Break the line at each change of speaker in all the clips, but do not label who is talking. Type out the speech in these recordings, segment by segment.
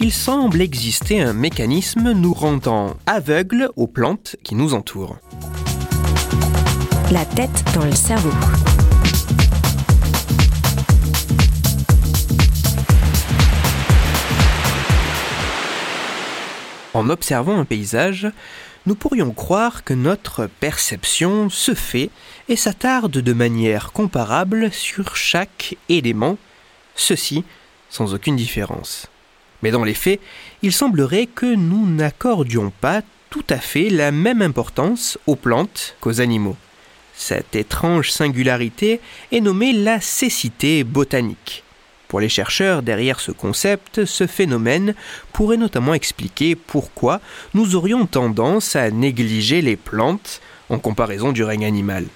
il semble exister un mécanisme nous rendant aveugles aux plantes qui nous entourent.
La tête dans le cerveau.
En observant un paysage, nous pourrions croire que notre perception se fait et s'attarde de manière comparable sur chaque élément, ceci sans aucune différence. Mais dans les faits, il semblerait que nous n'accordions pas tout à fait la même importance aux plantes qu'aux animaux. Cette étrange singularité est nommée la cécité botanique. Pour les chercheurs derrière ce concept, ce phénomène pourrait notamment expliquer pourquoi nous aurions tendance à négliger les plantes en comparaison du règne animal.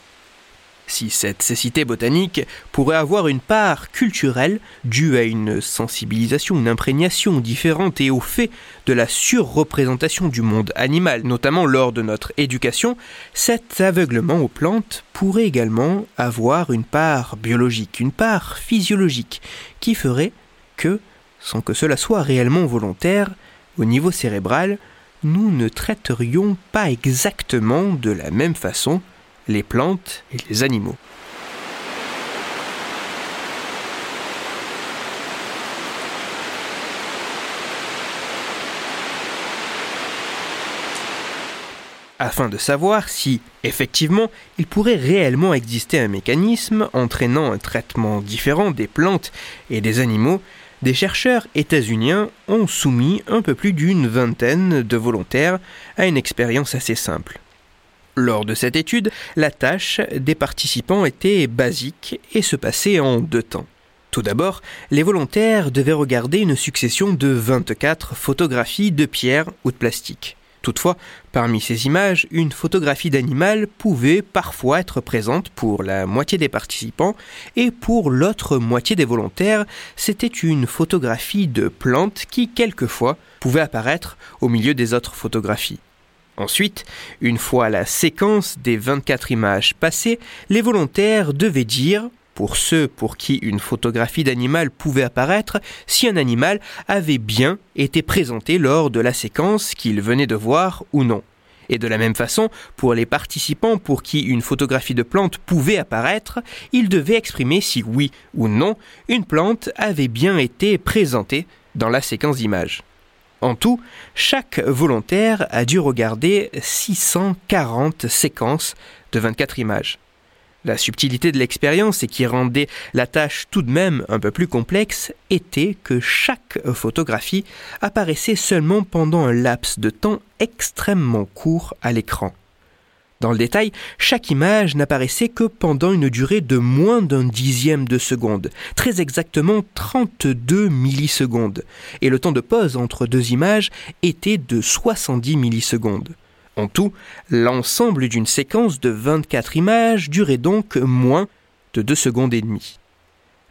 Si cette cécité botanique pourrait avoir une part culturelle due à une sensibilisation, une imprégnation différente et au fait de la surreprésentation du monde animal, notamment lors de notre éducation, cet aveuglement aux plantes pourrait également avoir une part biologique, une part physiologique, qui ferait que, sans que cela soit réellement volontaire, au niveau cérébral, nous ne traiterions pas exactement de la même façon les plantes et les animaux. afin de savoir si, effectivement, il pourrait réellement exister un mécanisme entraînant un traitement différent des plantes et des animaux, des chercheurs états-uniens ont soumis un peu plus d'une vingtaine de volontaires à une expérience assez simple. Lors de cette étude, la tâche des participants était basique et se passait en deux temps. Tout d'abord, les volontaires devaient regarder une succession de 24 photographies de pierre ou de plastique. Toutefois, parmi ces images, une photographie d'animal pouvait parfois être présente pour la moitié des participants et pour l'autre moitié des volontaires, c'était une photographie de plante qui quelquefois pouvait apparaître au milieu des autres photographies. Ensuite, une fois la séquence des 24 images passée, les volontaires devaient dire, pour ceux pour qui une photographie d'animal pouvait apparaître, si un animal avait bien été présenté lors de la séquence qu'ils venaient de voir ou non. Et de la même façon, pour les participants pour qui une photographie de plante pouvait apparaître, ils devaient exprimer si oui ou non une plante avait bien été présentée dans la séquence d'images. En tout, chaque volontaire a dû regarder 640 séquences de 24 images. La subtilité de l'expérience et qui rendait la tâche tout de même un peu plus complexe était que chaque photographie apparaissait seulement pendant un laps de temps extrêmement court à l'écran. Dans le détail, chaque image n'apparaissait que pendant une durée de moins d'un dixième de seconde, très exactement 32 millisecondes, et le temps de pause entre deux images était de 70 millisecondes. En tout, l'ensemble d'une séquence de 24 images durait donc moins de 2 secondes et demie.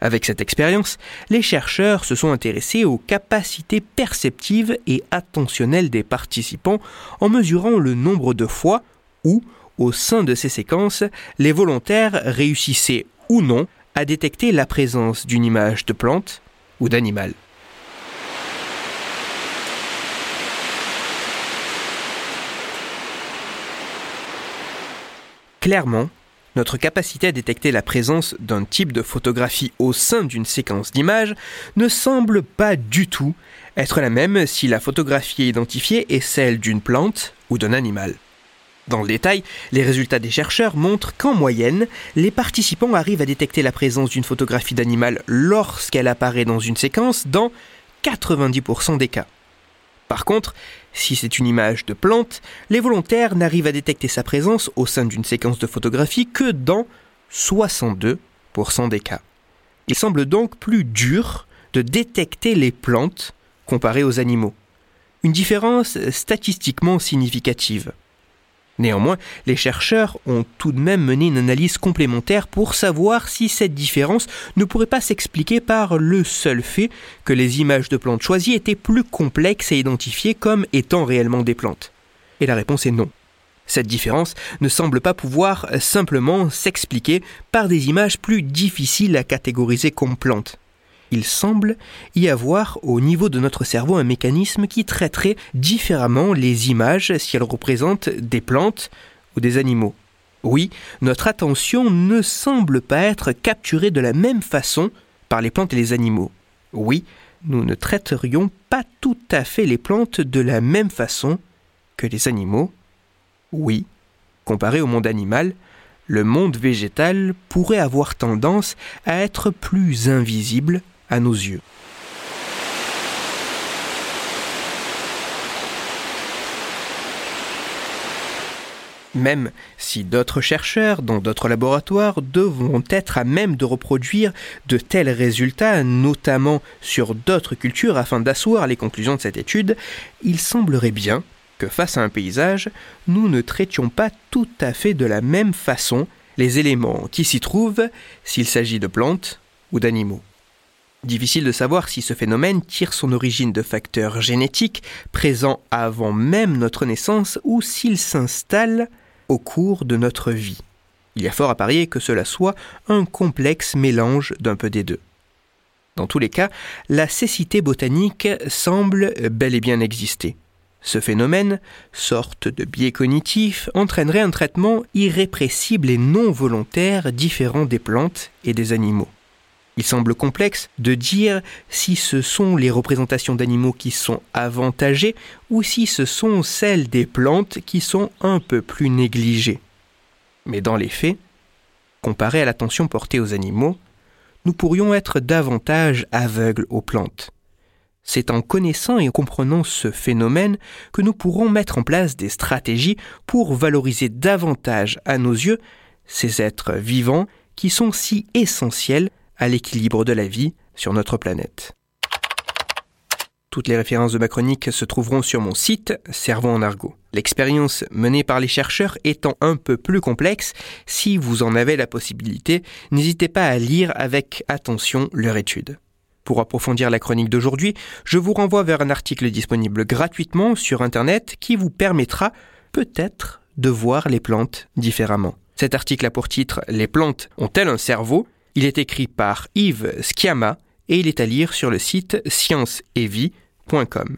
Avec cette expérience, les chercheurs se sont intéressés aux capacités perceptives et attentionnelles des participants en mesurant le nombre de fois où au sein de ces séquences, les volontaires réussissaient ou non à détecter la présence d'une image de plante ou d'animal. Clairement, notre capacité à détecter la présence d'un type de photographie au sein d'une séquence d'images ne semble pas du tout être la même si la photographie identifiée est celle d'une plante ou d'un animal. Dans le détail, les résultats des chercheurs montrent qu'en moyenne, les participants arrivent à détecter la présence d'une photographie d'animal lorsqu'elle apparaît dans une séquence dans 90% des cas. Par contre, si c'est une image de plante, les volontaires n'arrivent à détecter sa présence au sein d'une séquence de photographie que dans 62% des cas. Il semble donc plus dur de détecter les plantes comparé aux animaux. Une différence statistiquement significative. Néanmoins, les chercheurs ont tout de même mené une analyse complémentaire pour savoir si cette différence ne pourrait pas s'expliquer par le seul fait que les images de plantes choisies étaient plus complexes à identifier comme étant réellement des plantes. Et la réponse est non. Cette différence ne semble pas pouvoir simplement s'expliquer par des images plus difficiles à catégoriser comme plantes. Il semble y avoir au niveau de notre cerveau un mécanisme qui traiterait différemment les images si elles représentent des plantes ou des animaux. Oui, notre attention ne semble pas être capturée de la même façon par les plantes et les animaux. Oui, nous ne traiterions pas tout à fait les plantes de la même façon que les animaux oui, comparé au monde animal, le monde végétal pourrait avoir tendance à être plus invisible nos yeux. Même si d'autres chercheurs dans d'autres laboratoires devront être à même de reproduire de tels résultats, notamment sur d'autres cultures afin d'asseoir les conclusions de cette étude, il semblerait bien face à un paysage, nous ne traitions pas tout à fait de la même façon les éléments qui s'y trouvent s'il s'agit de plantes ou d'animaux. Difficile de savoir si ce phénomène tire son origine de facteurs génétiques présents avant même notre naissance ou s'il s'installe au cours de notre vie. Il y a fort à parier que cela soit un complexe mélange d'un peu des deux. Dans tous les cas, la cécité botanique semble bel et bien exister. Ce phénomène, sorte de biais cognitif, entraînerait un traitement irrépressible et non volontaire différent des plantes et des animaux. Il semble complexe de dire si ce sont les représentations d'animaux qui sont avantagées ou si ce sont celles des plantes qui sont un peu plus négligées. Mais dans les faits, comparé à l'attention portée aux animaux, nous pourrions être davantage aveugles aux plantes. C'est en connaissant et en comprenant ce phénomène que nous pourrons mettre en place des stratégies pour valoriser davantage à nos yeux ces êtres vivants qui sont si essentiels à l'équilibre de la vie sur notre planète. Toutes les références de ma chronique se trouveront sur mon site Cerveau en argot. L'expérience menée par les chercheurs étant un peu plus complexe, si vous en avez la possibilité, n'hésitez pas à lire avec attention leur étude. Pour approfondir la chronique d'aujourd'hui, je vous renvoie vers un article disponible gratuitement sur Internet qui vous permettra peut-être de voir les plantes différemment. Cet article a pour titre Les plantes ont-elles un cerveau? Il est écrit par Yves Schiama et il est à lire sur le site scienceevie.com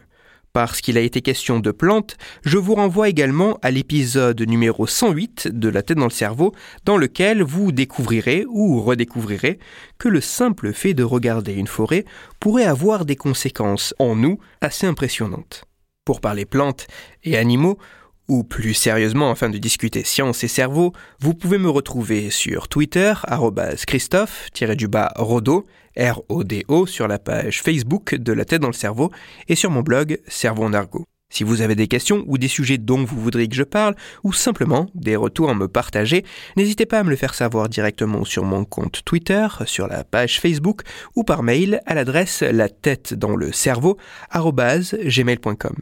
parce qu'il a été question de plantes, je vous renvoie également à l'épisode numéro 108 de La tête dans le cerveau, dans lequel vous découvrirez ou redécouvrirez que le simple fait de regarder une forêt pourrait avoir des conséquences en nous assez impressionnantes. Pour parler plantes et animaux, ou plus sérieusement afin de discuter science et cerveau, vous pouvez me retrouver sur Twitter, Christophe-Rodo, R-O-D-O sur la page Facebook de La tête dans le cerveau et sur mon blog Cerveau en argot. Si vous avez des questions ou des sujets dont vous voudriez que je parle, ou simplement des retours à me partager, n'hésitez pas à me le faire savoir directement sur mon compte Twitter, sur la page Facebook ou par mail à l'adresse la tête dans le cerveau gmail.com.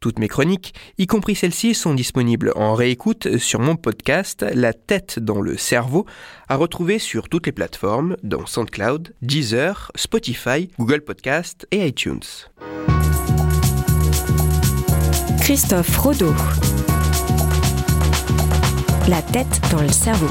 Toutes mes chroniques, y compris celles-ci, sont disponibles en réécoute sur mon podcast La tête dans le cerveau, à retrouver sur toutes les plateformes, dont SoundCloud, Deezer, Spotify, Google Podcast et iTunes.
Christophe Rodeau. La tête dans le cerveau.